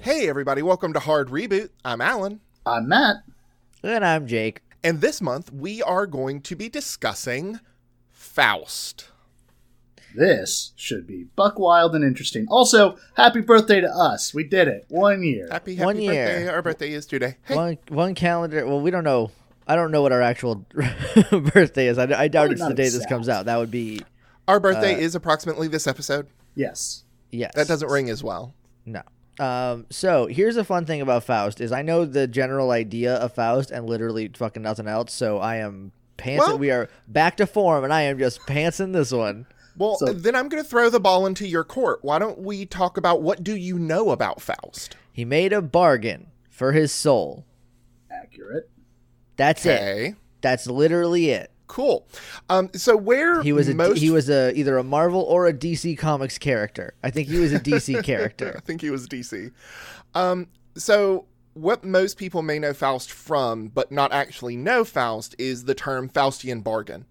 Hey, everybody, welcome to Hard Reboot. I'm Alan, I'm Matt. And I'm Jake. and this month we are going to be discussing Faust. This should be buck wild and interesting. Also, happy birthday to us. We did it. One year. Happy, happy One year. birthday. Our birthday is today. Hey, One one calendar. Well, we don't know. I don't know what our actual birthday is. I, I doubt Probably it's the not day this exact. comes out. That would be our birthday uh, is approximately this episode. Yes. yes. That doesn't ring as well. No. Um, so here's a fun thing about Faust is I know the general idea of Faust and literally fucking nothing else. So I am pantsing. Well- we are back to form, and I am just pantsing this one. Well, So- then I'm going to throw the ball into your court. Why don't we talk about what do you know about Faust? He made a bargain for his soul. Accurate. That's it. That's literally it. cool. Um, so where He was a most he was a either a Marvel or a DC Comics character. I think he was a DC character. I think he was DC. Um, so what most people may know Faust from, but not actually know Faust, is the term Faustian bargain.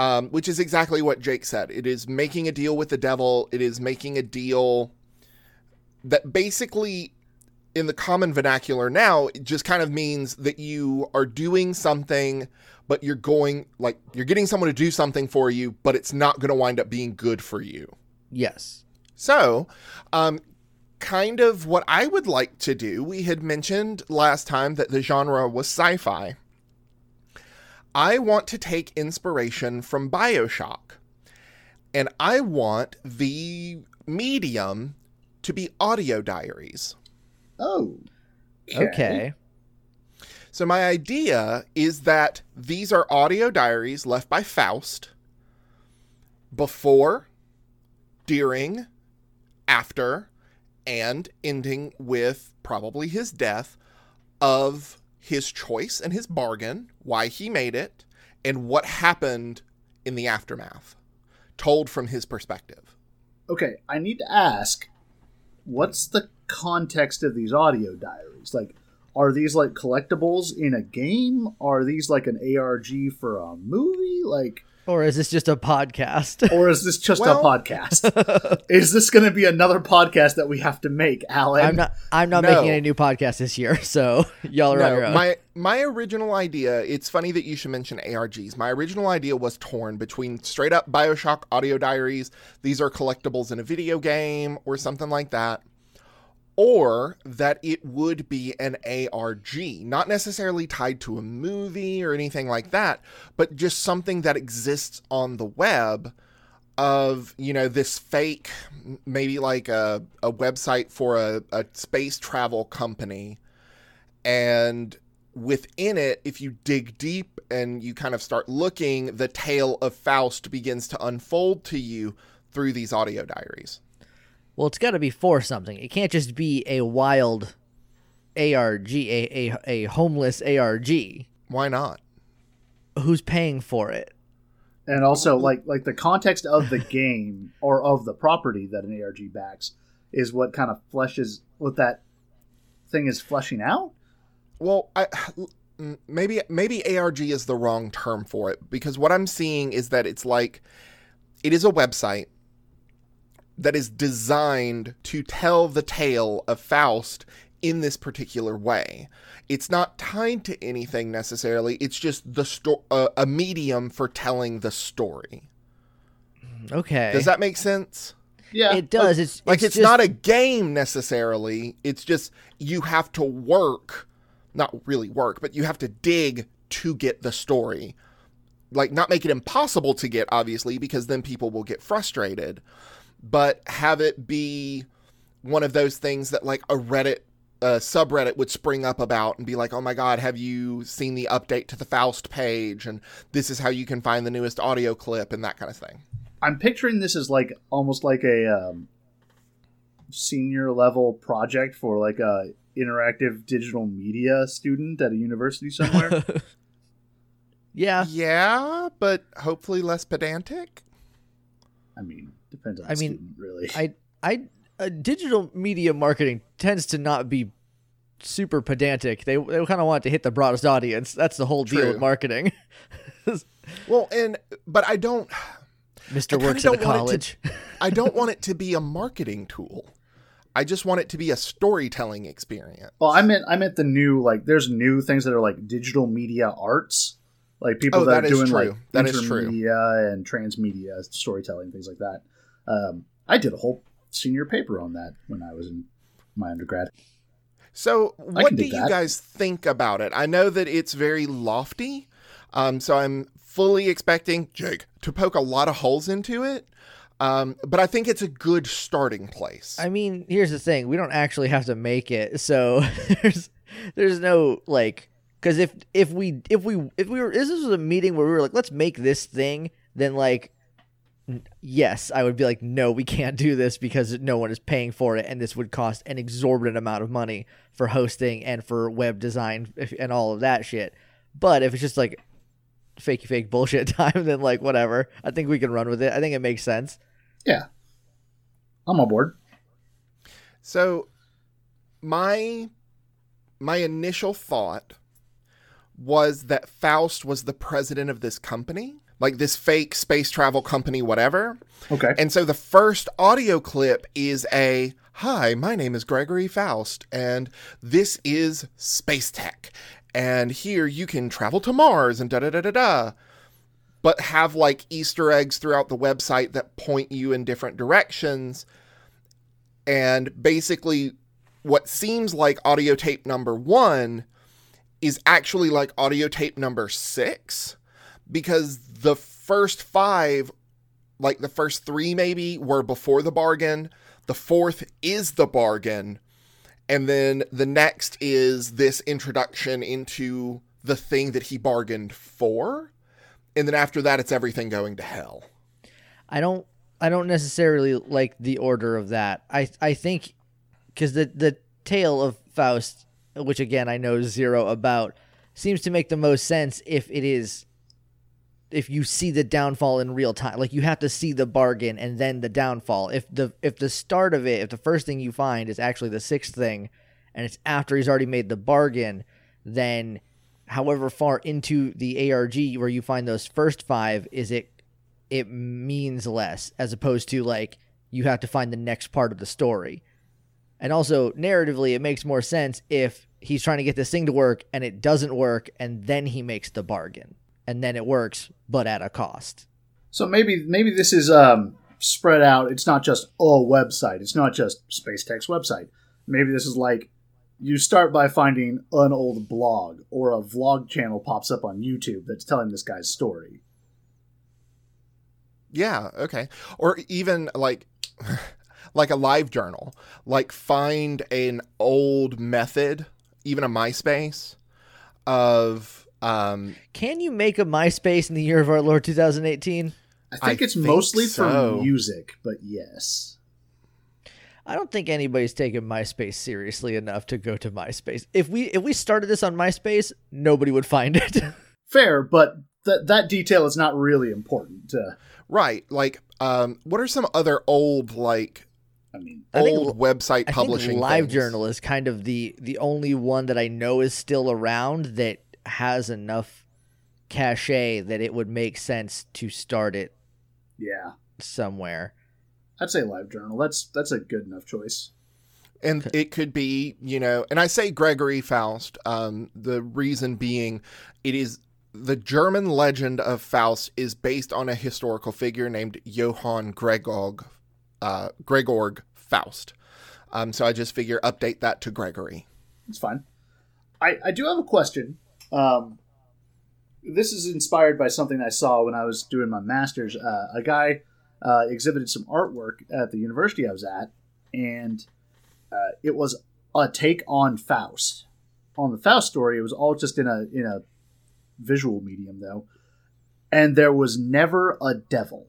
Um, which is exactly what Jake said. It is making a deal with the devil. It is making a deal that basically, in the common vernacular now, it just kind of means that you are doing something, but you're going, like, you're getting someone to do something for you, but it's not going to wind up being good for you. Yes. So, um, kind of what I would like to do, we had mentioned last time that the genre was sci fi. I want to take inspiration from Bioshock, and I want the medium to be audio diaries. Oh. Okay. So, my idea is that these are audio diaries left by Faust before, during, after, and ending with probably his death of his choice and his bargain, why he made it, and what happened in the aftermath, told from his perspective. Okay, I need to ask what's the context of these audio diaries? Like, are these like collectibles in a game? Are these like an ARG for a movie? Like, Or is this just a podcast? or is this just Well- a podcast? is this going to be another podcast that we have to make, Alan? I'm not. I'm not No. making any new podcast this year, so y'all are on your own. my my original idea. It's funny that you should mention ARGs. My original idea was torn between straight up Bioshock audio diaries. These are collectibles in a video game or something like that, or that it would be an ARG, not necessarily tied to a movie or anything like that, but just something that exists on the web of you know this fake maybe like a, a website for a, a space travel company. And within it if you dig deep and you kind of start looking the tale of faust begins to unfold to you through these audio diaries well, it's got to be for something. It can't just be a wild ARG, a, a a homeless ARG. why not Who's paying for it? and also like like the context of the game or of the property that an ARG backs is what kind of fleshes what that thing is fleshing out. well i mm, maybe maybe arg is the wrong term for it because what i'm seeing is that it's like it is a website that is designed to tell the tale of Faust in this particular way. It's not tied to anything necessarily. It's just the sto- uh, a medium for telling the story. Okay, Does that make sense? Yeah, it does. It's Like it's, just, not a game necessarily. It's just you have to work, not really work, but you have to dig to get the story. Like not make it impossible to get obviously because then people will get frustrated, but have it be one of those things that like a Reddit uh, subreddit would spring up about and be like, "Oh my God, have you seen the update to the Faust page?" And this is how you can find the newest audio clip and that kind of thing. I'm picturing this as like almost like a um, senior level project for like a interactive digital media student at a university somewhere. yeah. Yeah, but hopefully less pedantic. I mean, depends on I the mean, student, really. I I uh, digital media marketing tends to not be super pedantic. They they kind of want to hit the broadest audience. That's the whole deal True. with marketing. Well, and but I don't Mister I works at a don't want it college. I don't want it to be a marketing tool. I just want it to be a storytelling experience. Well, I meant I meant the new like there's new things that are like digital media arts, like people Oh, that, that are doing true. like That is true. intermedia and transmedia storytelling things like that. Um, I did a whole senior paper on that when I was in my undergrad. So, what can do you guys think about it? I know that it's very lofty, um, so I'm fully expecting Jake to poke a lot of holes into it. Um, but I think it's a good starting place. I mean, here's the thing: we don't actually have to make it, so there's there's no like because if if we if we if we were if this was a meeting where we were like, let's make this thing, then like. N- Yes, I would be like, no, we can't do this because no one is paying for it, and this would cost an exorbitant amount of money for hosting and for web design and all of that shit. But if it's just like fakey fake bullshit time, then like whatever. I think we can run with it. I think it makes sense. Yeah, I'm on board. So my my initial thought was that Faust was the president of this company, like this fake space travel company whatever. Okay, And so the first audio clip is a Hi, my name is Gregory Faust, and this is Space Tech. And here you can travel to Mars and da da da da da. But have like Easter eggs throughout the website that point you in different directions. And basically, what seems like audio tape number one is actually like audio tape number six because the first five like the first three maybe were before the bargain. The fourth is the bargain. And then the next is this introduction into the thing that he bargained for. And then after that, it's everything going to hell. I don't I don't necessarily like the order of that. I I think because the the tale of Faust, which again I know zero about, seems to make the most sense if it is if you see the downfall in real time. Like you have to see the bargain and then the downfall. If the if the start of it, if the first thing you find is actually the sixth thing, and it's after he's already made the bargain, then however far into the ARG where you find those first five is it it means less as opposed to like you have to find the next part of the story. And also narratively it makes more sense if he's trying to get this thing to work and it doesn't work and then he makes the bargain. And then it works but at a cost. so maybe maybe this is um, spread out. It's not just a website. It's not just Space Tech's website. Maybe this is like you start by finding an old blog or a vlog channel pops up on YouTube that's telling this guy's story. Yeah, okay. Or even like like a live journal. Like find an old method, even a MySpace of um Can you make a MySpace in the year of our Lord 2018? I think I it's think mostly so. for music, but yes. I don't think anybody's taken MySpace seriously enough to go to MySpace. If we if we started this on MySpace, nobody would find it. Fair, but that that detail is not really important. Uh, right, like um what are some other old like I mean, I think old website I publishing think Live things? Journal is kind of the the only one that I know is still around that has enough cachet that it would make sense to start it yeah, somewhere. I'd say Live Journal. That's that's a good enough choice. and it could be you know and i say gregory faust um, the reason being it is the german legend of faust is based on a historical figure named johann gregorg uh, gregorg faust um, so i just figure update that to gregory It's fine. I, I do have a question. Um, this is inspired by something I saw when I was doing my master's. Uh, a guy uh, exhibited some artwork at the university I was at, and uh, it was a take on Faust. On the Faust story, it was all just in a in a visual medium though, and there was never a devil.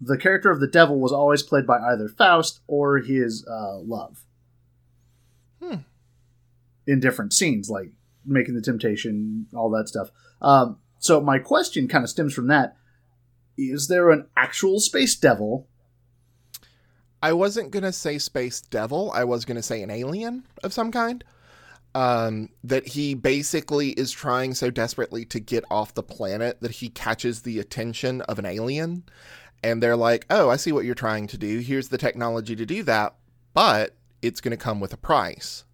The character of the devil was always played by either Faust or his uh, love Hmm. in different scenes, like making the temptation, all that stuff. Um, so my question kind of stems from that: Is there an actual space devil? I wasn't gonna say space devil. I was gonna say an alien of some kind. Um, that he basically is trying so desperately to get off the planet that he catches the attention of an alien, and they're like, "Oh, I see what you're trying to do. Here's the technology to do that, but it's gonna come with a price."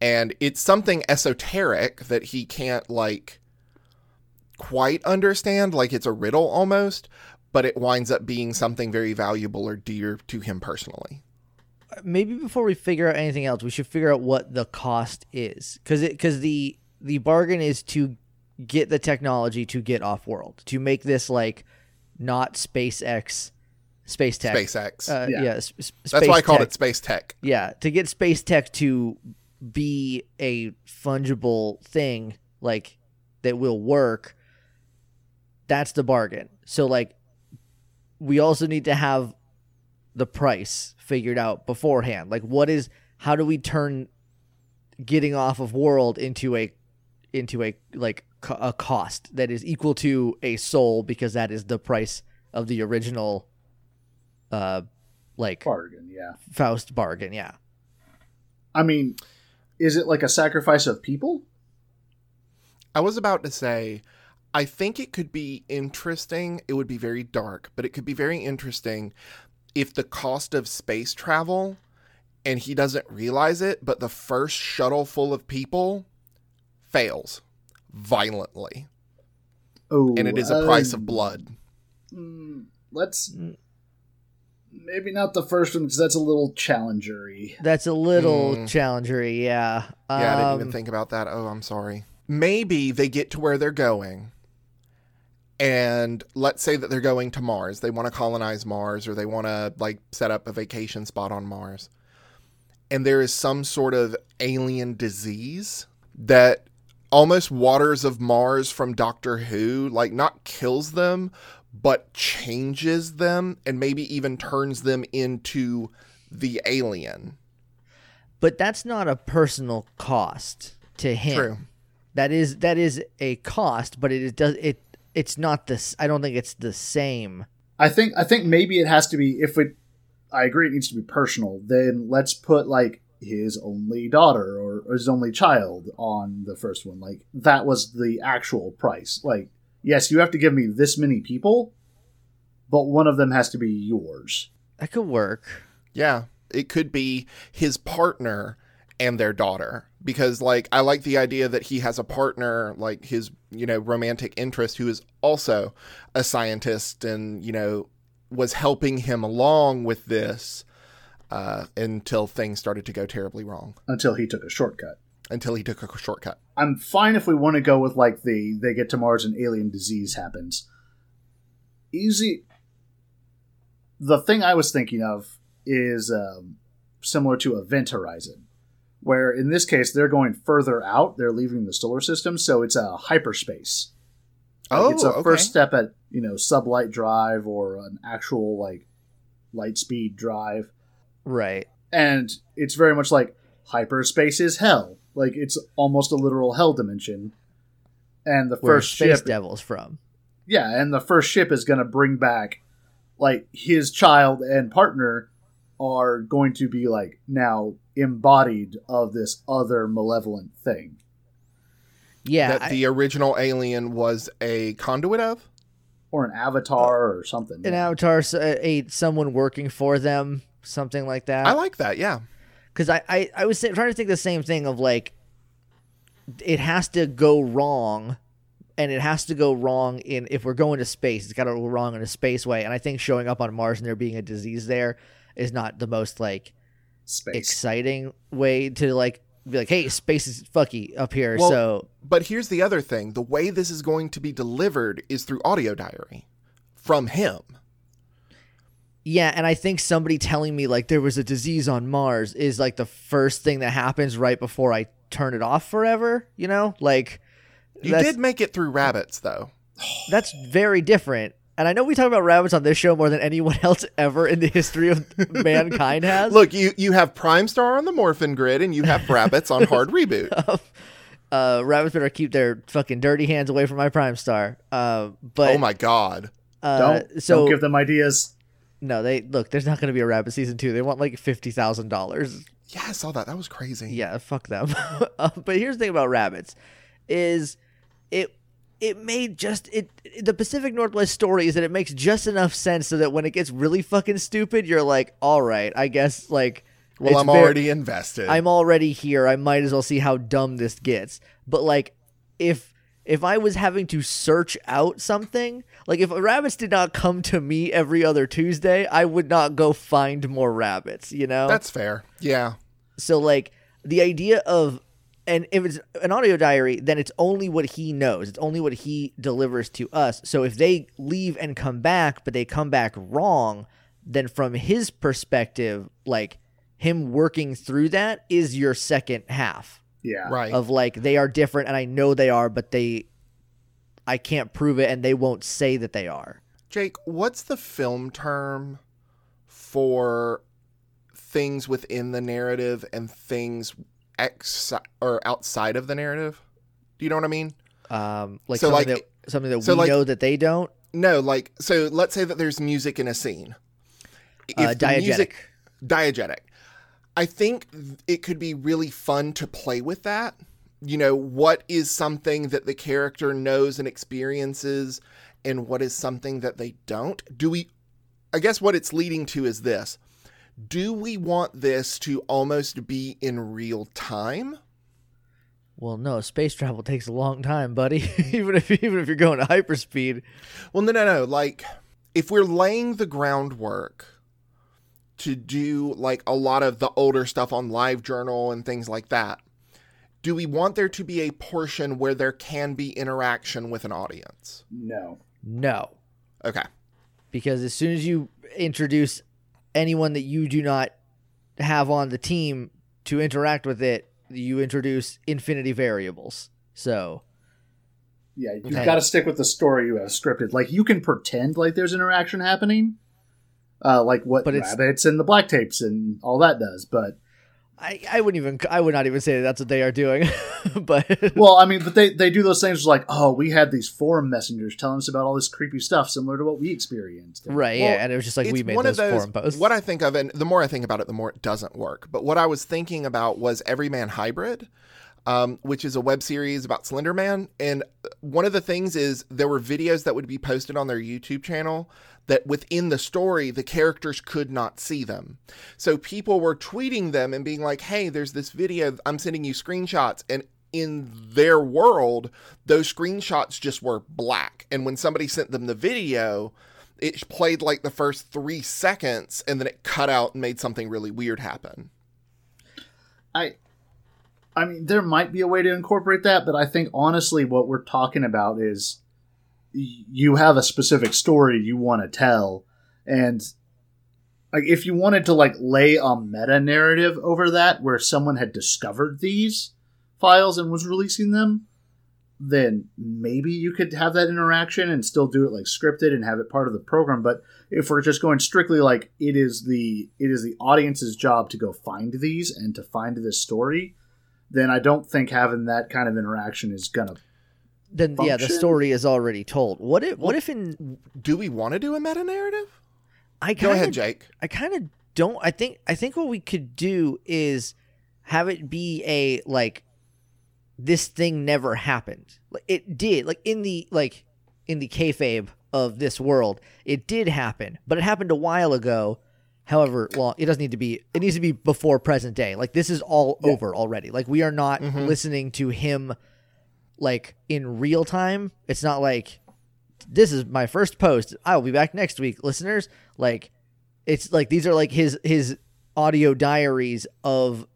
And it's something esoteric that he can't like quite understand, like it's a riddle almost, but it winds up being something very valuable or dear to him personally. maybe before we figure out anything else, we should figure out what the cost is, because it because the the bargain is to get the technology to get off world to make this like not SpaceX, space tech. SpaceX. Uh, Yeah. yeah, s- s- That's why I space called tech. it space tech. Yeah, to get space tech to be a fungible thing like that will work, that's the bargain. So like we also need to have the price figured out beforehand. Like what is how do we turn getting off of world into a into a like co- a cost that is equal to a soul because that is the price of the original uh like Bargain, yeah. Faust bargain, yeah. I mean, is it like a sacrifice of people? I was about to say, I think it could be interesting. It would be very dark, but it could be very interesting if the cost of space travel and he doesn't realize it, but the first shuttle full of people fails violently. Oh, And it is a price of blood. mm, let's Mm. Maybe not the first one because that's a little challengery. That's a little Mm. challengery, yeah. Yeah, I didn't even Um, think about that. Oh, I'm sorry. Maybe they get to where they're going. And let's say that they're going to Mars. They want to colonize Mars or they want to like set up a vacation spot on Mars. And there is some sort of alien disease that almost waters of Mars from Doctor Who, like not kills them, but changes them and maybe even turns them into the alien. But that's not a personal cost to him. True. That is that is a cost, but it, it does it it's not this I don't think it's the same. I think I think maybe it has to be if it. I agree, it needs to be personal. Then let's put like his only daughter or, or his only child on the first one. Like that was the actual price. Like yes, you have to give me this many people, but one of them has to be yours. That could work. Yeah, it could be his partner and their daughter because like I like the idea that he has a partner like his, you know, romantic interest who is also a scientist and, you know, was helping him along with this uh, until things started to go terribly wrong Until he took a shortcut. until he took a shortcut. I'm fine if we want to go with like the they get to Mars and alien disease happens. Easy. The thing I was thinking of is um, similar to Event Horizon, where in this case they're going further out. They're leaving the solar system, so it's a hyperspace. Like, Oh, it's a okay. first step at you know sublight drive or an actual like light speed drive Right. and it's very much like hyperspace is hell. Like it's almost a literal hell dimension. And the Where first Space ship, Devil's from. yeah, and the first ship is going to bring back like his child and partner are going to be like now embodied of this other malevolent thing. Yeah. that I- the original alien was a conduit of? Or an avatar or something. an avatar s- a, a someone working for them, something like that. I like that. Yeah. Because I, I I was trying to think the same thing of like it has to go wrong and it has to go wrong in if we're going to space it's got to go wrong in a space way and i think showing up on mars and there being a disease there is not the most like Space. exciting way to like be like hey space is fucky up here Well- so But here's the other thing the way this is going to be delivered is through audio diary from him. Yeah and i think somebody telling me like there was a disease on mars is like the first thing that happens right before i turn it off forever you know like You did make it through rabbits, though. That's very different. And I know we talk about rabbits on this show more than anyone else ever in the history of mankind has. Look, you you have Prime Star on the Morphin Grid, and you have rabbits on Hard Reboot. uh, rabbits better keep their fucking dirty hands away from my Prime Star. Uh, but oh my god! uh, don't so don't give them ideas. No, they look. There's not going to be a rabbit season two. They want like fifty thousand dollars. Yeah, I saw that. That was crazy. Yeah, fuck them. uh, but here's the thing about rabbits, is it it made just it the Pacific Northwest story is that it makes just enough sense so that when it gets really fucking stupid, you're like, all right, I guess like. Well, I'm ver- already invested. I'm already here. I might as well see how dumb this gets. But like, if if I was having to search out something, like if rabbits did not come to me every other Tuesday, I would not go find more rabbits. You know, That's fair. Yeah. so like the idea of and if it's an audio diary, then it's only what he knows. It's only what he delivers to us. So if they leave and come back, but they come back wrong, then from his perspective, like him working through that is your second half Yeah. Right. of like they are different and I know they are, but they I can't prove it and they won't say that they are. Jake, what's the film term for things within the narrative and things ex or outside of the narrative? Do you know what I mean? Um like So, something like- that something that so, we like- know that they don't. No, like so. Let's say that there's music in a scene. Uh, the diegetic. music- diegetic. I think it could be really fun to play with that. You know, what is something that the character knows and experiences, and what is something that they don't? Do we, I guess what it's leading to is this Do we want this to almost be in real time? Well, no, space travel takes a long time, buddy. even if even if you're going to hyperspeed. Well, no, no, no. Like, if we're laying the groundwork to do like a lot of the older stuff on Live Journal and things like that, do we want there to be a portion where there can be interaction with an audience? No. No, Okay. because as soon as you introduce anyone that you do not have on the team to interact with it, you introduce infinity variables. So, Yeah, you've Okay. got to stick with the story you have scripted. Like you can pretend like there's interaction happening, uh, like what But it's- rabbits and the black tapes and all that does. But I I wouldn't even I would not even say that that's what they are doing. but well, I mean, but they they do those things like, oh, we had these forum messengers telling us about all this creepy stuff similar to what we experienced. right, Well, yeah, and it was just like we made one those, of those forum posts. What I think of, and the more I think about it, the more it doesn't work. But what I was thinking about was Everyman Hybrid, um, which is a web series about Slender Man. And one of the things is there were videos that would be posted on their YouTube channel that within the story, the characters could not see them. So people were tweeting them and being like, hey, there's this video, I'm sending you screenshots. And in their world, those screenshots just were black. And when somebody sent them the video, it played like the first three seconds and then it cut out and made something really weird happen. I, I mean, there might be a way to incorporate that, but I think honestly, what we're talking about is you have a specific story you want to tell, and like if you wanted to like lay a meta narrative over that, where someone had discovered these files and was releasing them, then maybe you could have that interaction and still do it like scripted and have it part of the program. But if we're just going strictly like it is the it is the audience's job to go find these and to find this story, then I don't think having that kind of interaction is gonna. Then yeah, the story is already told. What if what if in Do we want to do a meta narrative? I Go ahead, Jake. I kind of don't. I think I think what we could do is have it be a like this thing never happened. Like it did. Like in the like in the kayfabe of this world, it did happen, but it happened a while ago. However, long it doesn't need to be. It needs to be before present day. Like this is all over already. Like we are not Mhm. listening to him like in real time. It's not like this is my first post. I will be back next week, listeners. Like it's like these are like his his audio diaries of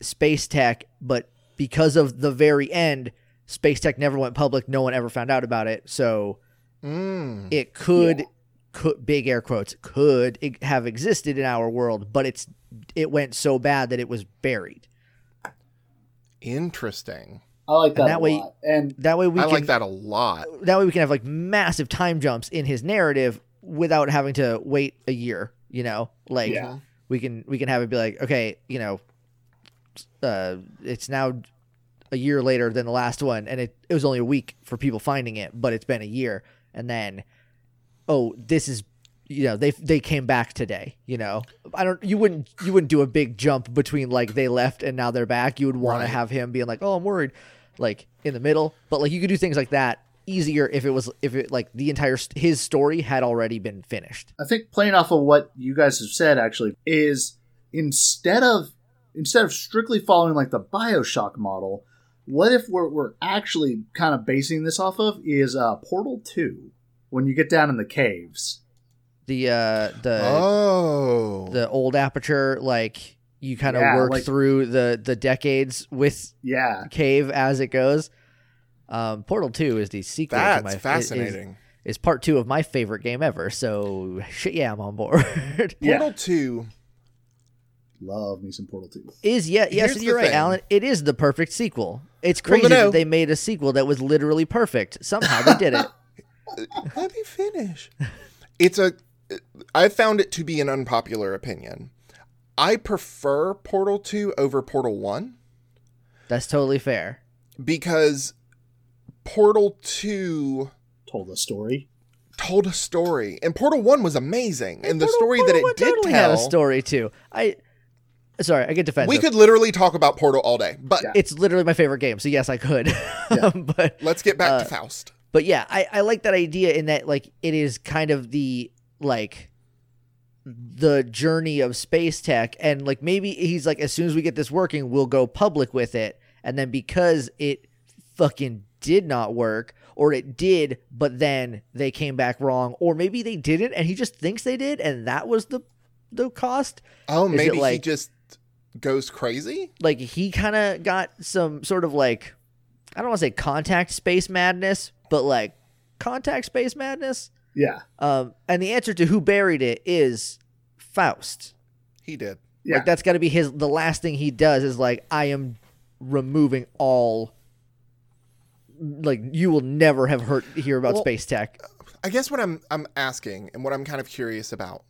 space tech, but because of the very end, space tech never went public. No one ever found out about it. So Mm. it could Yeah. could big air quotes could have existed in our world, but it's it went so bad that it was buried. Interesting. I like that, And that a way- lot. And That way we I can like that a lot. that way we can have like massive time jumps in his narrative without having to wait a year you know like Yeah. we can we can have it be like okay you know uh it's now a year later than the last one and it, it was only a week for people finding it but it's been a year and then oh this is you know they they came back today you know i don't you wouldn't you wouldn't do a big jump between like they left and now they're back you would want Right. to have him being like oh i'm worried like in the middle but like you could do things like that easier if it was if it like the entire st- his story had already been finished I think playing off of what you guys have said actually is instead of instead of strictly following like the Bioshock model, what if we're, we're actually kind of basing this off of is uh, Portal Two when you get down in the caves. the uh the oh. the old aperture like you kind of Yeah, work like- through the the decades with Yeah, cave as it goes um portal 2 is the sequel to That's my is- fascinating. is part two of my favorite game ever. So shit, yeah, I'm on board. Yeah. Portal 2. love me some Portal Two. is yeah, yes, Here's you're right, thing. Alan. It is the perfect sequel. It's Well, crazy no. that they made a sequel that was literally perfect. Somehow they did it. Let me finish. It's a. I found it to be an unpopular opinion. I prefer Portal 2 over Portal 1 That's totally fair. because Portal 2 Told a story. told a story, and Portal 1 was amazing. And the Portal- story Portal that one it did totally tell. had a story too. I sorry, I get defensive. we could literally talk about Portal all day, but Yeah. It's literally my favorite game, so yes, I could. but let's get back Uh, to Faust. but yeah, I, I like that idea in that like it is kind of the like the journey of space tech. And like maybe he's like as soon as we get this working we'll go public with it. And then because it fucking did not work or it did but then they came back wrong or maybe they didn't and he just thinks they did and that was the the cost. Oh, is maybe he just goes crazy? like he kind of got some sort of like I don't want to say contact space madness but like contact space madness Yeah, Um, and the answer to who buried it is Faust. He did. yeah. Like that's got to be his. The last thing he does is like, I am removing all. Like you will never have heard hear about Well- space tech. I guess what I'm I'm asking and what I'm kind of curious about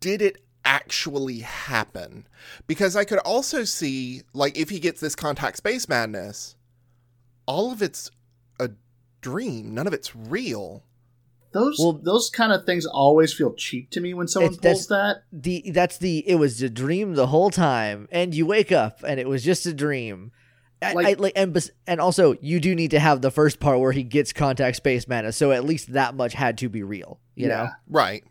did it actually happen? Because I could also see like if he gets this contact space madness, all of it's a dream, none of it's real. Those Well- those kind of things always feel cheap to me when someone It's- pulls that. The that's the it was a dream the whole time, and you wake up and it was just a dream. Like- I, like and bes- and also you do need to have the first part where he gets contact space mana, so at least that much had to be real. You know, Right.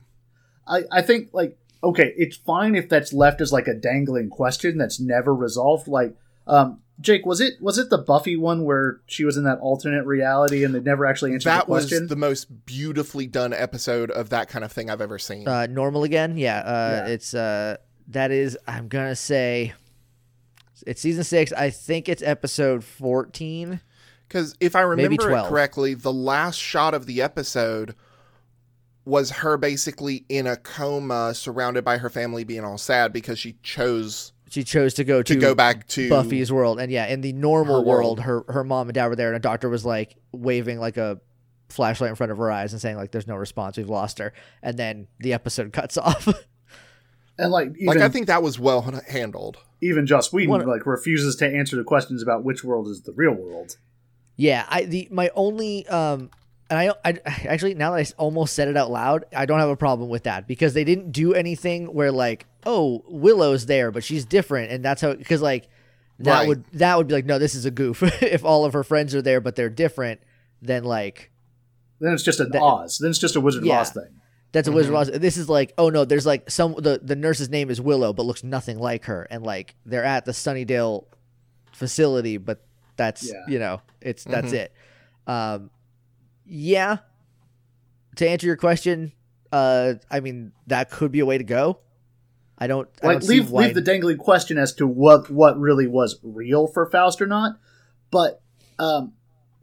I, I think like okay, it's fine if that's left as like a dangling question that's never resolved. Like, um, Jake, was it was it the Buffy one where she was in that alternate reality and they never actually answered That the was the most beautifully done episode of that kind of thing I've ever seen. uh, normal again. Yeah, uh, Yeah. it's uh, that is. I'm gonna say it's season six. I think it's episode fourteen. Because if I remember it correctly, the last shot of the episode was her basically in a coma, surrounded by her family, being all sad because she chose She chose to go to to, go back to Buffy's world, and yeah, in the normal her world, world. her her mom and dad were there, and a doctor was like waving like a flashlight in front of her eyes and saying like, "There's no response. We've lost her." And then the episode cuts off. and like even Like I think that was well handled. even Joss Whedon One- like refuses to answer the questions about which world is the real world. Yeah, I the my only um and I, I actually now that I almost said it out loud, I don't have a problem with that because they didn't do anything where like, oh, Willow's there, but she's different, and that's how because like that Right. would that would be like, no, this is a goof. if all of her friends are there but they're different, then like Then it's just an That- Oz. Then it's just a Wizard of Oz thing. that's a Wizard Mhm. of Oz. This is like, oh no, there's like some the the nurse's name is Willow but looks nothing like her, and like they're at the Sunnydale facility, but that's Yeah. you know it's that's Mhm. it. Um, yeah. To answer your question, uh, I mean that could be a way to go. I don't. I Like don't see leave why. leave the dangling question as to what what really was real for Faust or not. But um,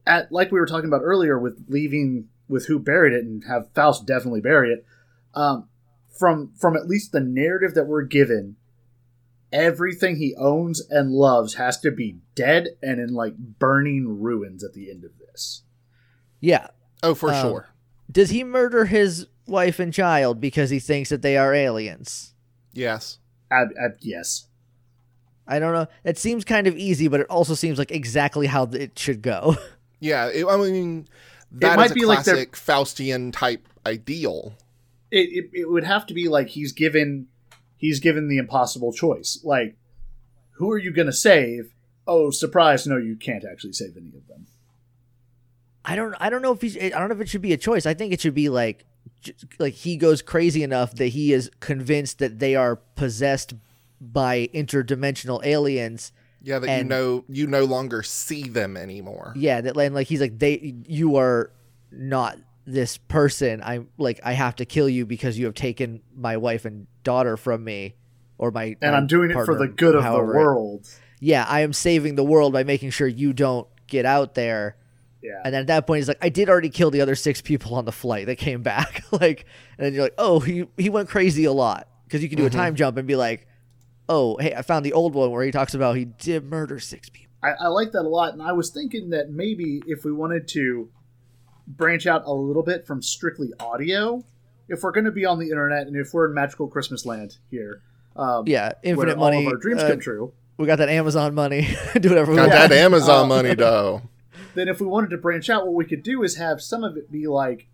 at like we were talking about earlier with leaving with who buried it and have Faust definitely bury it. Um, from from at least the narrative that we're given, everything he owns and loves has to be dead and in like burning ruins at the end of this. yeah. Oh, for Um, sure. Does he murder his wife and child because he thinks that they are aliens? Yes. Ab- ab- yes. I don't know. It seems kind of easy, but it also seems like exactly how it should go. Yeah. It, I mean, that is might a be like they're- Faustian type ideal. it, it it would have to be like he's given he's given the impossible choice. Like, who are you going to save? Oh, surprise! No, you can't actually save any of them. I don't I don't know if he's I don't know if it should be a choice. I think it should be like j- like he goes crazy enough that he is convinced that they are possessed by interdimensional aliens. Yeah, that you know you no longer see them anymore. Yeah, that and like he's like they you are not this person. I'm like I have to kill you because you have taken my wife and daughter from me or my And my I'm doing it for the good of the however it- world. yeah, I am saving the world by making sure you don't get out there. Yeah. And then at that point, he's like, I did already kill the other six people on the flight that came back. like, and then you're like, oh, he he went crazy a lot because you can do a time jump and be like, oh, hey, I found the old one where he talks about he did murder six people. I, I like that a lot, and I was thinking that maybe if we wanted to branch out a little bit from strictly audio, if we're going to be on the internet and if we're in magical Christmas land here, um, Yeah, where infinite all money. of our dreams uh, come true, We got that Amazon money. do whatever we Got want. that Amazon Uh, money though. then if we wanted to branch out, what we could do is have some of it be like,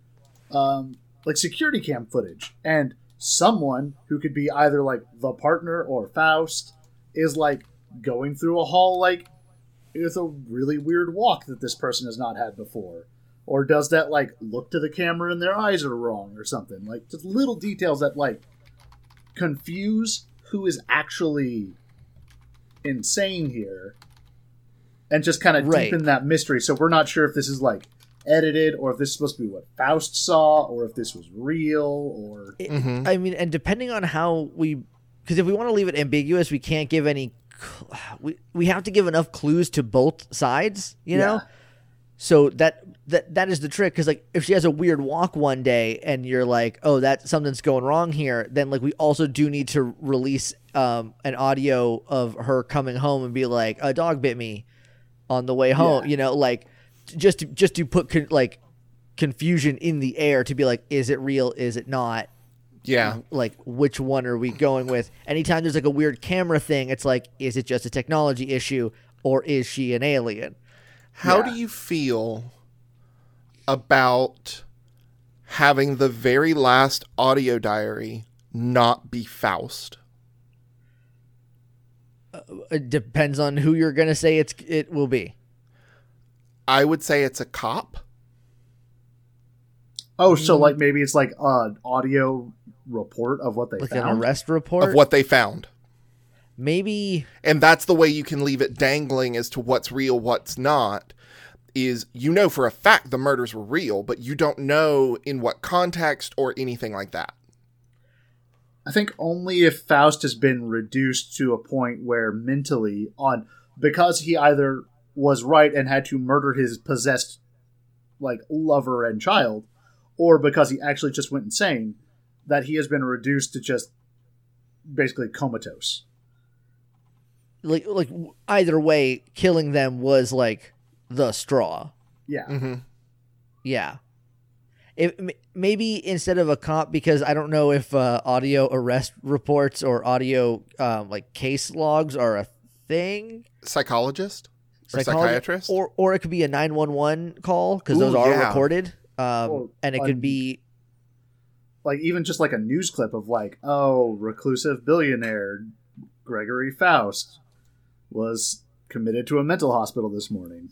um, like security cam footage, and someone who could be either like the partner or Faust is like going through a hall like with a really weird walk that this person has not had before. Or does that like look to the camera and their eyes are wrong or something? Like just little details that like confuse who is actually insane here and just kind of Right. deepen that mystery. So we're not sure if this is like edited or if this is supposed to be what Faust saw or if this was real or It- Mhm. I mean, and depending on how we, because if we want to leave it ambiguous, we can't give any. We we have to give enough clues to both sides, you know. Yeah. So that that that is the trick because like if she has a weird walk one day and you're like, oh, that something's going wrong here, then like we also do need to release um an audio of her coming home and be like, a dog bit me on the way home, Yeah. you know, like just to just to put con- like confusion in the air to be like, is it real? Is it not? Yeah. like which one are we going with anytime there's like a weird camera thing it's like is it just a technology issue or is she an alien How Yeah. do you feel about having the very last audio diary not be Faust? It depends on who you're gonna say it's it will be I would say it's a cop. oh, Mm. so like maybe it's like an audio report of what they like an arrest report of what they found. maybe And that's the way you can leave it dangling as to what's real, what's not. Is you know for a fact the murders were real, but you don't know in what context or anything like that. I think only if Faust has been reduced to a point where mentally on because he either was right and had to murder his possessed like lover and child or because he actually just went insane that he has been reduced to just basically comatose. like like either way killing them was like the straw Yeah. hmm yeah if maybe instead of a cop because i don't know if uh, audio arrest reports or audio um, like case logs are a thing Psychologist or Psychology- psychiatrist. or or it could be a 911 call because those are yeah. recorded um, Or and it un- could be Like even just like a news clip of like, oh, reclusive billionaire Gregory Faust was committed to a mental hospital this morning.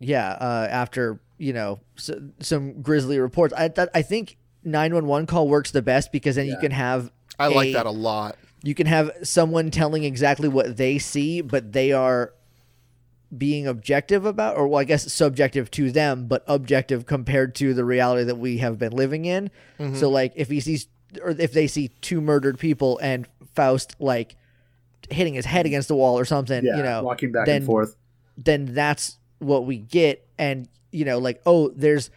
yeah uh, after you know s- some grisly reports i that, i think 911 call works the best because then you can have I like that a lot. you can have someone telling exactly what they see but they are being objective about or well i guess subjective to them but objective compared to the reality that we have been living in Mm-hmm. so like if he sees or if they see two murdered people and faust like hitting his head against the wall or something Yeah, you know walking back then and forth. then that's what we get and you know like oh there's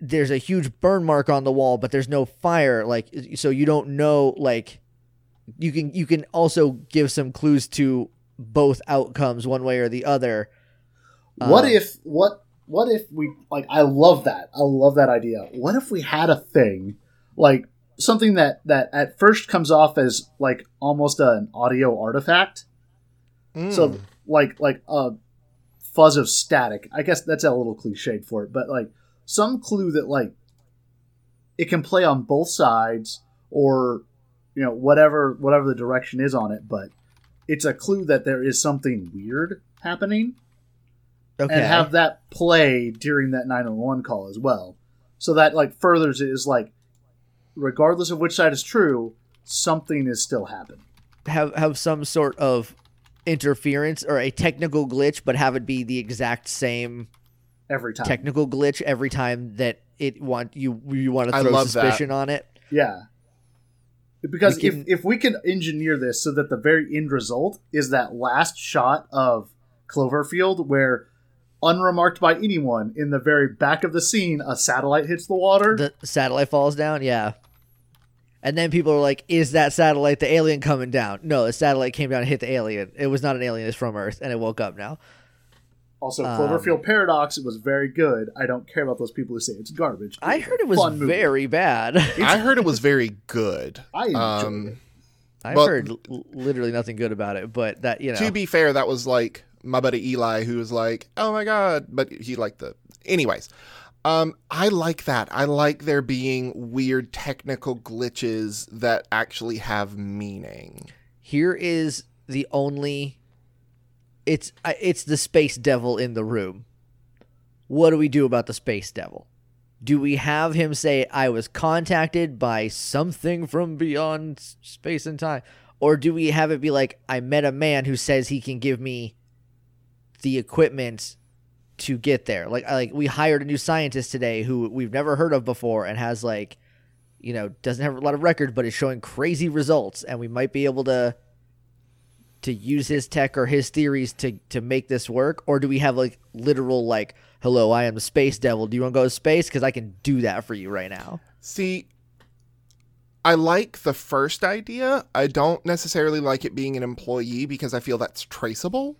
there's a huge burn mark on the wall but there's no fire like so you don't know like you can you can also give some clues to both outcomes one way or the other What Um, if what what if we like I love that. I love that idea. What if we had a thing like something that that at first comes off as like almost an audio artifact. Mm. So like like a fuzz of static. I guess that's a little cliched for it, but like some clue that like it can play on both sides or you know whatever whatever the direction is on it, but it's a clue that there is something weird happening Okay. and have that play during that 911 call as well. So that like furthers it is like regardless of which side is true, something is still happening. have have some sort of interference or a technical glitch, but have it be the exact same Every time. technical glitch every time that it want you you want to throw love that. suspicion on it. Yeah. Because can- if, if we can engineer this so that the very end result is that last shot of Cloverfield where unremarked by anyone in the very back of the scene a satellite hits the water The satellite falls down, yeah. And then people are like, "Is that satellite the alien coming down?" No, the satellite came down and hit the alien. It was not an alien; it's from Earth, and it woke up now. also um, Cloverfield Paradox it was very good I don't care about those people who say it's garbage I heard it was Fun movie. very bad. I heard it was very good. I enjoyed Um, it I've heard l- literally nothing good about it, but that you know, To be fair, that was like my buddy Eli, who was like, "Oh my god," but he liked the. Anyways, um, I like that. I like there being weird technical glitches that actually have meaning. here is the only it's it's the space devil in the room what do we do about the space devil do we have him say i was contacted by something from beyond space and time or do we have it be like i met a man who says he can give me the equipment to get there. Like like we hired a new scientist today who we've never heard of before and has like you know doesn't have a lot of record but is showing crazy results. And we might be able to to use his tech or his theories to to make this work. Or do we have like literal like hello i am space devil. Do you want to go to space? Because i can do that for you right now. See, I like the first idea. I don't necessarily like it being an employee because I feel that's traceable.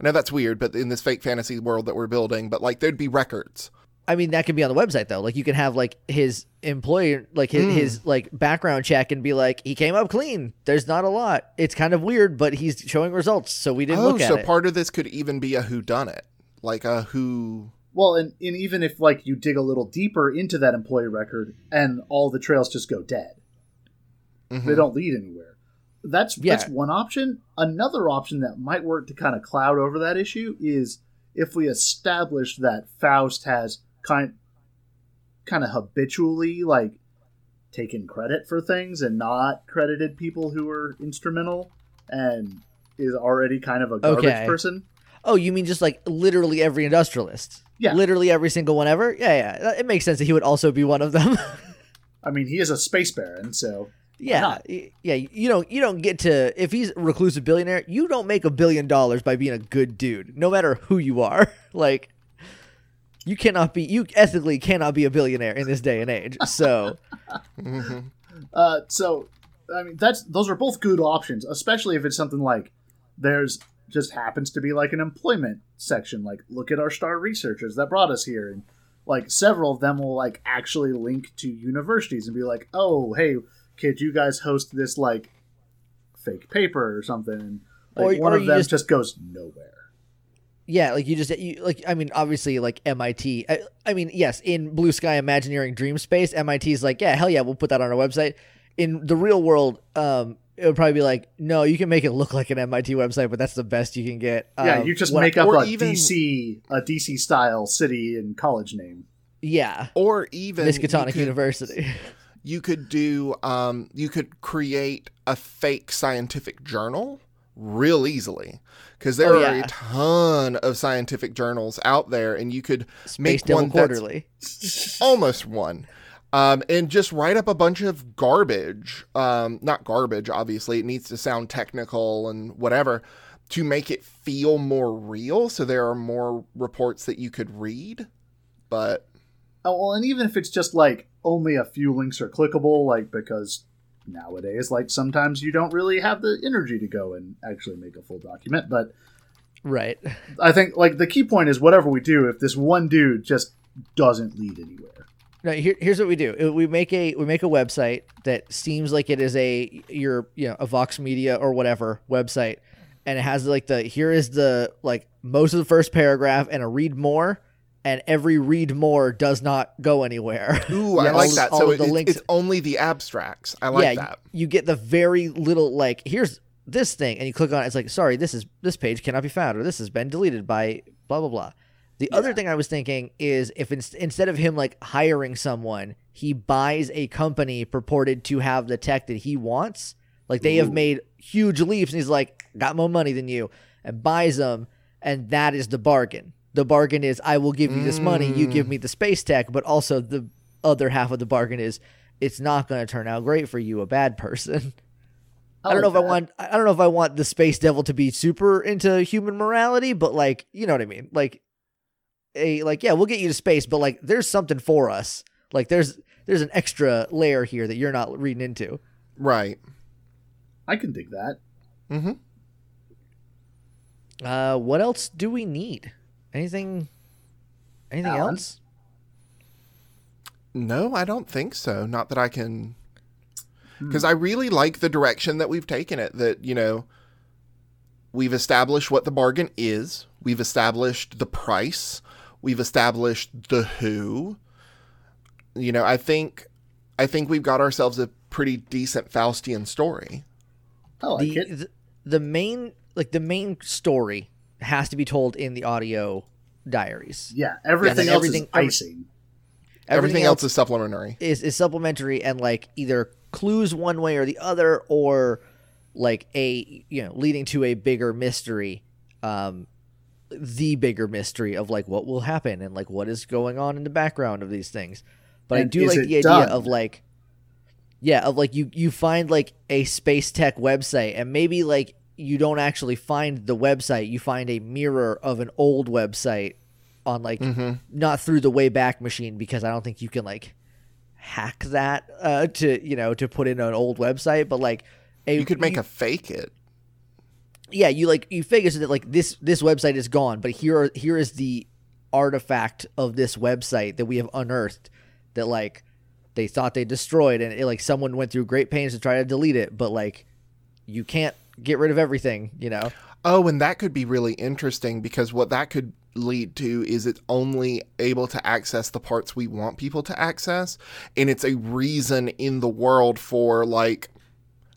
I know that's weird, but in this fake fantasy world that we're building, but like there'd be records. i mean that can be on the website though like you can have like his employer like his, Mm. his like background check and be like he came up clean there's not a lot it's kind of weird but he's showing results so we didn't oh, look at so it part of this could even be a who done it, like a who. well and, and even if like you dig a little deeper into that employee record and all the trails just go dead Mhm. they don't lead anywhere. That's Yeah. that's one option. Another option that might work to kind of cloud over that issue is if we establish that Faust has kind kind of habitually like taken credit for things and not credited people who were instrumental and is already kind of a garbage Okay. person. oh you mean just like literally every industrialist Yeah. literally every single one ever yeah yeah it makes sense that he would also be one of them I mean, he is a space baron, so Yeah, yeah. You don't you don't get to if he's a reclusive billionaire, you don't make a billion dollars by being a good dude, no matter who you are. Like, you cannot be you ethically cannot be a billionaire in this day and age. So Mhm. Uh, so, I mean, that's those are both good options, especially if it's something like there's just happens to be like an employment section. Like, look at our star researchers that brought us here, and like several of them will like actually link to universities and be like, oh, hey, kid, you guys host this like fake paper or something, and like, Or- one or of you them just- just goes nowhere. yeah, like you just you like I mean obviously like MIT. I, I mean yes, in Blue Sky Imagineering Dream Space, MIT is like yeah hell yeah we'll put that on our website. In the real world, um, it would probably be like no, you can make it look like an MIT website, but that's the best you can get. yeah, Um, you just what- make up a even- DC a DC style city and college name. yeah. Or even you Miskatonic could- University. you could do um you could create a fake scientific journal real easily because there Oh, are a ton of scientific journals out there and you could Space make one Quarterly. almost one um, and just write up a bunch of garbage um, not garbage obviously it needs to sound technical and whatever to make it feel more real so there are more reports that you could read but Oh, well, and even if it's just like only a few links are clickable, like because nowadays, like sometimes you don't really have the energy to go and actually make a full document. But Right. I think like the key point is whatever we do, if this one dude just doesn't lead anywhere, No, here, here's what we do. Uh, We make a we make a website that seems like it is a your you know a Vox Media or whatever website, and it has like the here is the like most of the first paragraph and a read more, and every read more does not go anywhere. Ooh, I Yeah, like that. So the it- links- it's only the abstracts. I like yeah, that. you get the very little like here's this thing, and you click on it. It's like sorry, this is this page cannot be found, or this has been deleted by blah blah blah. The other thing I was thinking is if in, instead of him like hiring someone, he buys a company purported to have the tech that he wants. Like they have made huge leaps, and he's like, got more money than you, and buys them, and that is the bargain. The bargain is I will give you this money, you give me the space tech, but also the other half of the bargain is it's not going to turn out great for you, a bad person. I, don't know if I want I don't know if I want the space devil to be super into human morality, but like, you know what I mean? Like a like yeah, we'll get you to space, but like there's something for us. Like there's there's an extra layer here that you're not reading into. Right. I can dig that. Mm-hmm. Uh what else do we need? Anything anything Alan? else? No, I don't think so. Not that I can. Hmm. Because I really like the direction that we've taken it. That, you know, we've established what the bargain is, we've established the price, we've established the who. You know, I think. I think we've got ourselves a pretty decent Faustian story. I like the, it. the the main like the main story has to be told in the audio diaries. Yeah, everything then else everything- is icing. Everything, else is supplementary. is is supplementary and like either clues one way or the other or like a you know leading to a bigger mystery um the bigger mystery of like what will happen and like what is going on in the background of these things but i do like the idea done? of like yeah of like you you find like a space tech website and maybe like you don't actually find the website you find a mirror of an old website on like Mm-hmm. not through the Wayback Machine because I don't think you can like hack that uh, to you know to put in an old website, but like a, You could make a fake it. yeah you like you figure so that like this this website is gone, but here are, here is the artifact of this website that we have unearthed that like they thought they destroyed and it, like someone went through great pains to try to delete it, but like you can't get rid of everything, you know. Oh, and that could be really interesting because what that could lead to is it's only able to access the parts we want people to access. And it's a reason in the world for like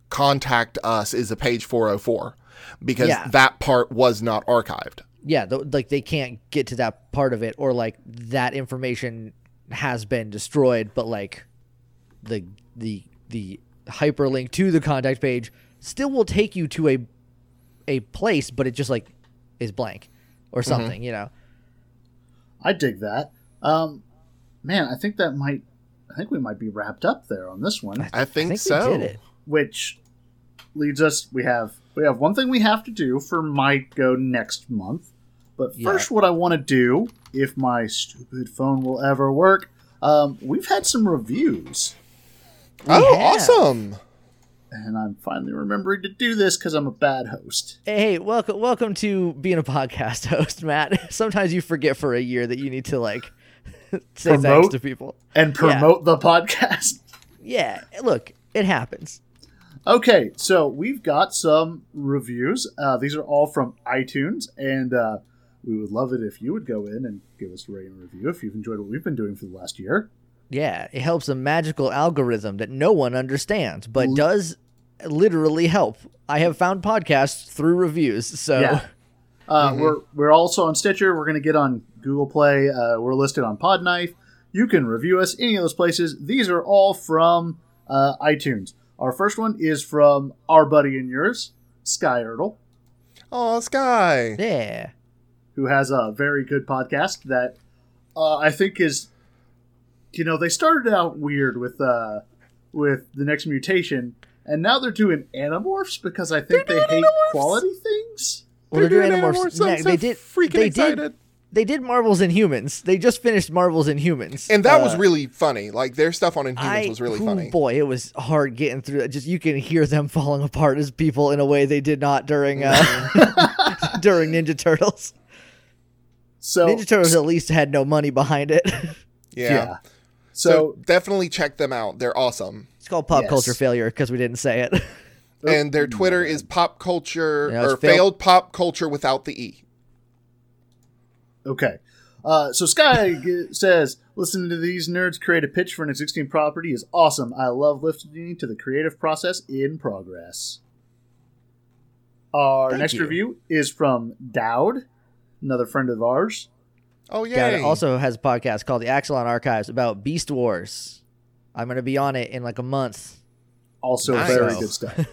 contact us is a page 404 because Yeah. that part was not archived. yeah, the, like they can't get to that part of it, or like that information has been destroyed, but like the the the hyperlink to the contact page still will take you to a a place, but it just like is blank or something, you know. I dig that. Um, man, I think that might. I think we might be wrapped up there on this one. I think, we so. did it. which leads us we have we have one thing we have to do for might go next month but Yeah. first what i want to do if my stupid phone will ever work um, we've had some reviews Oh, have. awesome. And i'm finally remembering to do this because i'm a bad host Hey, hey, welcome welcome to being a podcast host, Matt. Sometimes you forget for a year that you need to like say thanks to people. and promote the podcast Yeah, look, it happens. Okay, so we've got some reviews. Uh, these are all from iTunes, and uh, we would love it if you would go in and give us a rating and review if you've enjoyed what we've been doing for the last year. Yeah, it helps a magical algorithm that no one understands, but L- does literally help. I have found podcasts through reviews, so Yeah. Uh, Mhm. We're we're also on Stitcher. We're going to get on Google Play. Uh, we're listed on Podknife. You can review us any of those places. These are all from uh, iTunes. Our first one is from our buddy and yours, Sky Ertle, Oh, Sky. yeah. who has a very good podcast that uh, I think is, you know, they started out weird with uh, with the next mutation, and now they're doing Animorphs because I think they doing hate Animorphs? quality things. Well, they're doing Animorphs. Animorphs. I'm next. so they did. freaking they excited. did. They did Marvel's Inhumans. They just finished Marvel's Inhumans, And that was Uh, really funny. Like their stuff on Inhumans I, was really ooh, funny. Boy, it was hard getting through it. Just you can hear them falling apart as people in a way they did not during uh, during Ninja Turtles. So Ninja Turtles at least had no money behind it. Yeah. yeah. So, So, definitely check them out. They're awesome. it's called pop Yes. culture failure because we didn't say it. and their Twitter is pop culture Yeah, it's or failed- failed pop culture without the E. okay. Uh, so Sky g- says, listening to these nerds create a pitch for an existing property is awesome. I love listening to the creative process in progress. Our Thank next you. review is from Dowd, another friend of ours. Oh Dad yeah. also has a podcast called the Axalon Archives about Beast Wars. I'm going to be on it in like a month. Also, Nice. very good stuff.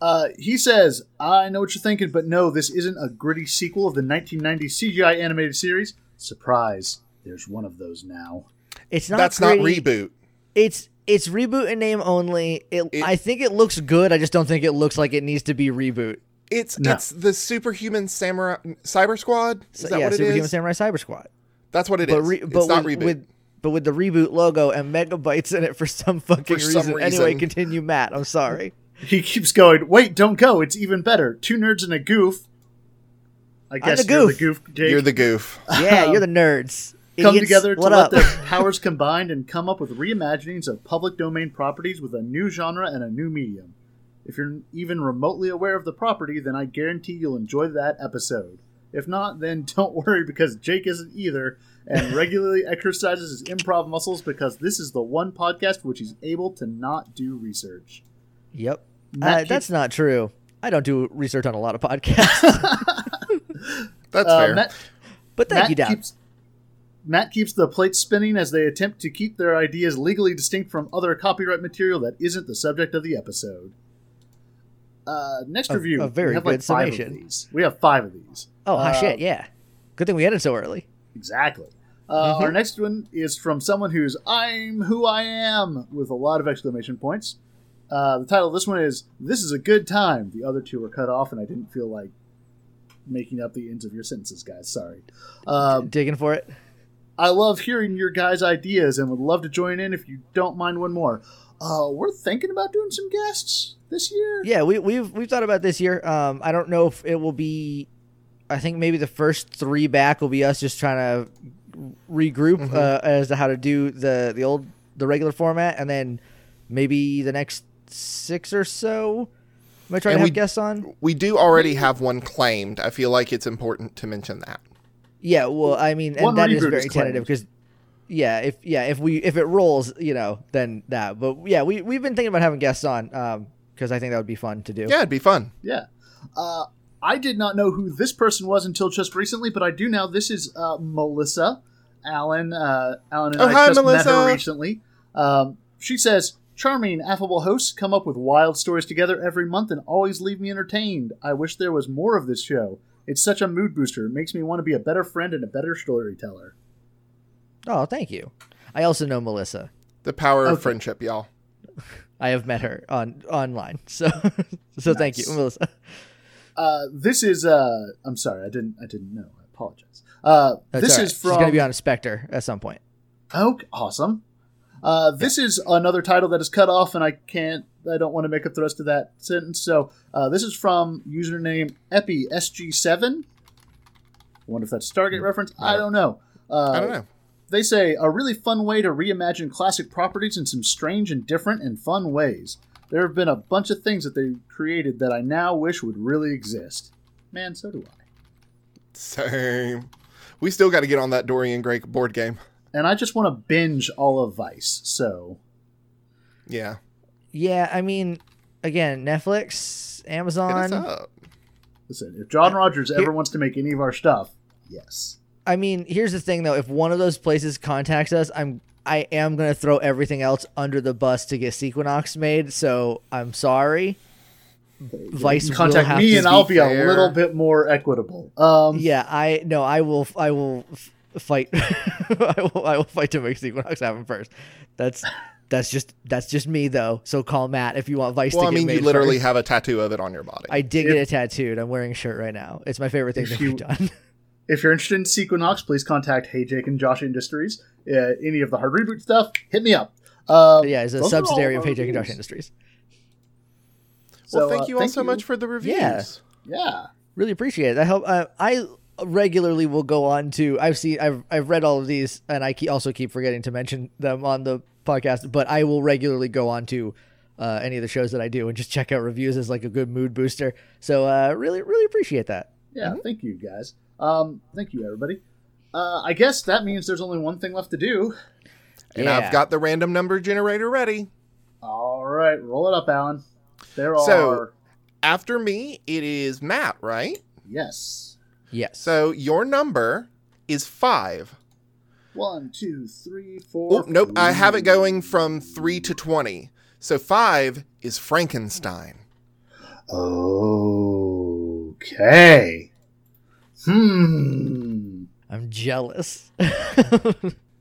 Uh, he says, I know what you're thinking, but no, this isn't a gritty sequel of the 1990 CGI animated series. Surprise, there's one of those now. It's not That's not reboot. It's it's reboot in name only. It, It- I think it looks good. I just don't think it looks like it needs to be reboot. It's No. it's the superhuman samurai cyber squad. Is So, that yeah, what it Superhuman is? Samurai Cyber Squad. That's what it is. but re- it's but not with, reboot. with but with the reboot logo and megabytes in it for some fucking For some reason. Anyway, continue, Matt. I'm sorry. He keeps going, wait, don't go, it's even better. Two nerds and a goof. I guess the you're the goof. goof, Jake. You're the goof. Yeah, you're the um, nerds. come Idiots, together to what let up? their powers combined and come up with reimaginings of public domain properties with a new genre and a new medium. If you're even remotely aware of the property, then I guarantee you'll enjoy that episode. If not, then don't worry because Jake isn't either and regularly exercises his improv muscles because this is the one podcast which he's able to not do research. Yep. Matt Uh, keeps- that's not true. I don't do research on a lot of podcasts, That's Uh, fair. Matt, but thank Matt you, Dad. keeps Matt keeps the plates spinning as they attempt to keep their ideas legally distinct from other copyright material that isn't the subject of the episode. Uh, next A- review. a very we have good like five summation. of these. We have five of these. oh, hot uh, shit, yeah. Good thing we ended so early. Exactly. Uh, Our next one is from someone who's "I'm who I am" with a lot of exclamation points. Uh, the title of this one is "This is a good time." The other two were cut off, and I didn't feel like making up the ends of your sentences, guys. Sorry. Um, Digging for it. I love hearing your guys' ideas and would love to join in if you don't mind one more. Uh, we're thinking about doing some guests this year. Yeah, we, we've we've thought about this year. Um, I don't know if it will be. I think maybe the first three back will be us just trying to regroup Mm-hmm. uh, as to how to do the the old the regular format, and then maybe the next six or so. Am I trying And to have we- guests on? we do already have one claimed. I feel like it's important to mention that. Yeah, well, I mean, and One that is very is tentative because, yeah, if yeah, if we if it rolls, you know, then that. But yeah, we we've been thinking about having guests on because I think that would be fun to do. Yeah, it'd be fun. Yeah. Uh, I did not know who this person was until just recently, but I do now. This is uh, Melissa Allen. Uh, Alan and Oh, I hi, just met her recently. Um, she says, "Charming, affable hosts come up with wild stories together every month and always leave me entertained. I wish there was more of this show. It's such a mood booster. It makes me want to be a better friend and a better storyteller." Oh, thank you. I also know Melissa. The power of friendship, y'all. I have met her on online. So so thank you, Melissa. Uh, this is. Uh, I'm sorry, I didn't. I didn't know. I apologize. Uh, That's this all right. is She's from. gonna be on a Spectre at some point. Oh, awesome. Uh, this is another title that is cut off, and I can't. I don't want to make up the rest of that sentence. So uh, this is from username EpiSG7. Wonder if that's a Stargate reference. I don't know. Uh, I don't know. They say a really fun way to reimagine classic properties in some strange and different and fun ways. There have been a bunch of things that they created that I now wish would really exist. Man, so do I. Same. We still got to get on that Dorian Gray board game. And I just want to binge all of Vice. So Yeah. Yeah, I mean, again, Netflix, Hit us Amazon. up. listen, if John Rogers ever wants to make any of our stuff, yes. I mean, here's the thing though. If one of those places contacts us, I'm I am gonna throw everything else under the bus to get Sequinox made. So I'm sorry. Vice You will contact have me to and be I'll be fair. a little bit more equitable. Um, Yeah, I no, I will, I will fight. I will, I will fight to make Sequinox happen first. That's that's just that's just me though. So call Matt if you want Vice Well, to I mean, made you literally first. have a tattoo of it on your body. I did If- get it tattooed. I'm wearing a shirt right now. It's my favorite thing If that you- we've done. If you're interested in Sequinox, please contact Hey Jake and Josh Industries. Uh, any of the hard reboot stuff, hit me up. Um, yeah, it's a those are all subsidiary of Hey Jake and Josh reviews. Industries. well, So, thank uh, you all so much for the reviews. Yeah. Yeah. really appreciate it. I hope uh, I regularly will go on to. I've seen, I've, I've read all of these, and I ke- also keep forgetting to mention them on the podcast. But I will regularly go on to uh, any of the shows that I do and just check out reviews as like a good mood booster. So uh, really, really appreciate that. Yeah, thank you guys. Um, thank you, everybody. Uh, I guess that means there's only one thing left to do. And Yeah. I've got the random number generator ready. All right, roll it up, Alan. There So- are After me, it is Matt, right? yes, Yes. So your number is five. one, two, three, four. Oh, nope. I have it going from three to 20. So five is Frankenstein. Okay. Hmm. I'm jealous.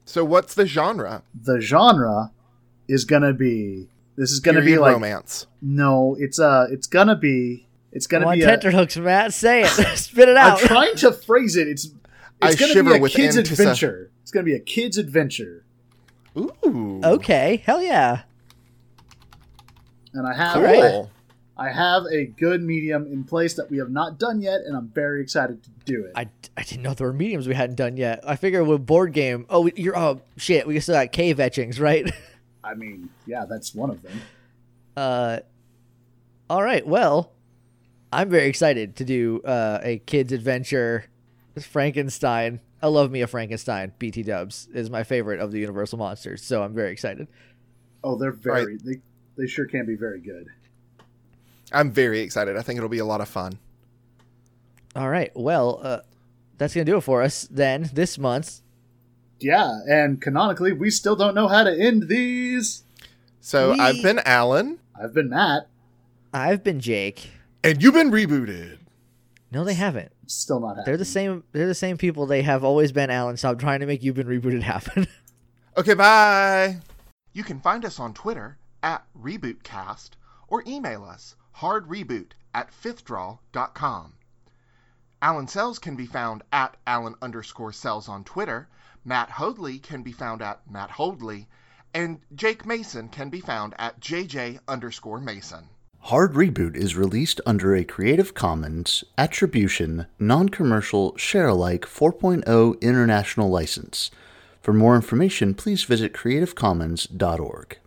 So what's the genre? The genre is gonna be. This is gonna be like romance. no. It's uh. It's gonna be. It's gonna Come on, be a, tenterhooks, Matt. Say it. Spit it out. I'm trying to phrase it. It's. I It's gonna shiver be a with kid's antisa- adventure. It's gonna be a kid's adventure, Ooh. okay. Hell yeah. and I have Cool. Right. I have a good medium in place that we have not done yet, and I'm very excited to do it. I, I didn't know there were mediums we hadn't done yet. I figured with board game. Oh, you're oh shit. We still got cave etchings, right? I mean, yeah, that's one of them. Uh, all right. Well, I'm very excited to do uh, a kids adventure, Frankenstein. I love me a Frankenstein. BT Dubs is my favorite of the Universal monsters, so I'm very excited. Oh, they're very. They they sure can be very good. I'm very excited. I think it'll be a lot of fun. All right. Well, uh, that's gonna do it for us then this month. Yeah, and canonically, we still don't know how to end these. So We- I've been Alan, I've been Matt. I've been Jake. and you've been rebooted. No, they haven't. Still not happening. They're the same. They're the same people. They have always been. Alan, stop trying to make you've been rebooted happen. Okay, bye. You can find us on Twitter at RebootCast or email us hardreboot at fifthdraw.com. Alan Sells can be found at Alan underscore Sells on Twitter. Matt Hoadley can be found at Matt Hoadley. And Jake Mason can be found at JJ underscore Mason. Hard Reboot is released under a Creative Commons Attribution, Non Commercial, Share Alike 4.0 International License. For more information, please visit creativecommons.org.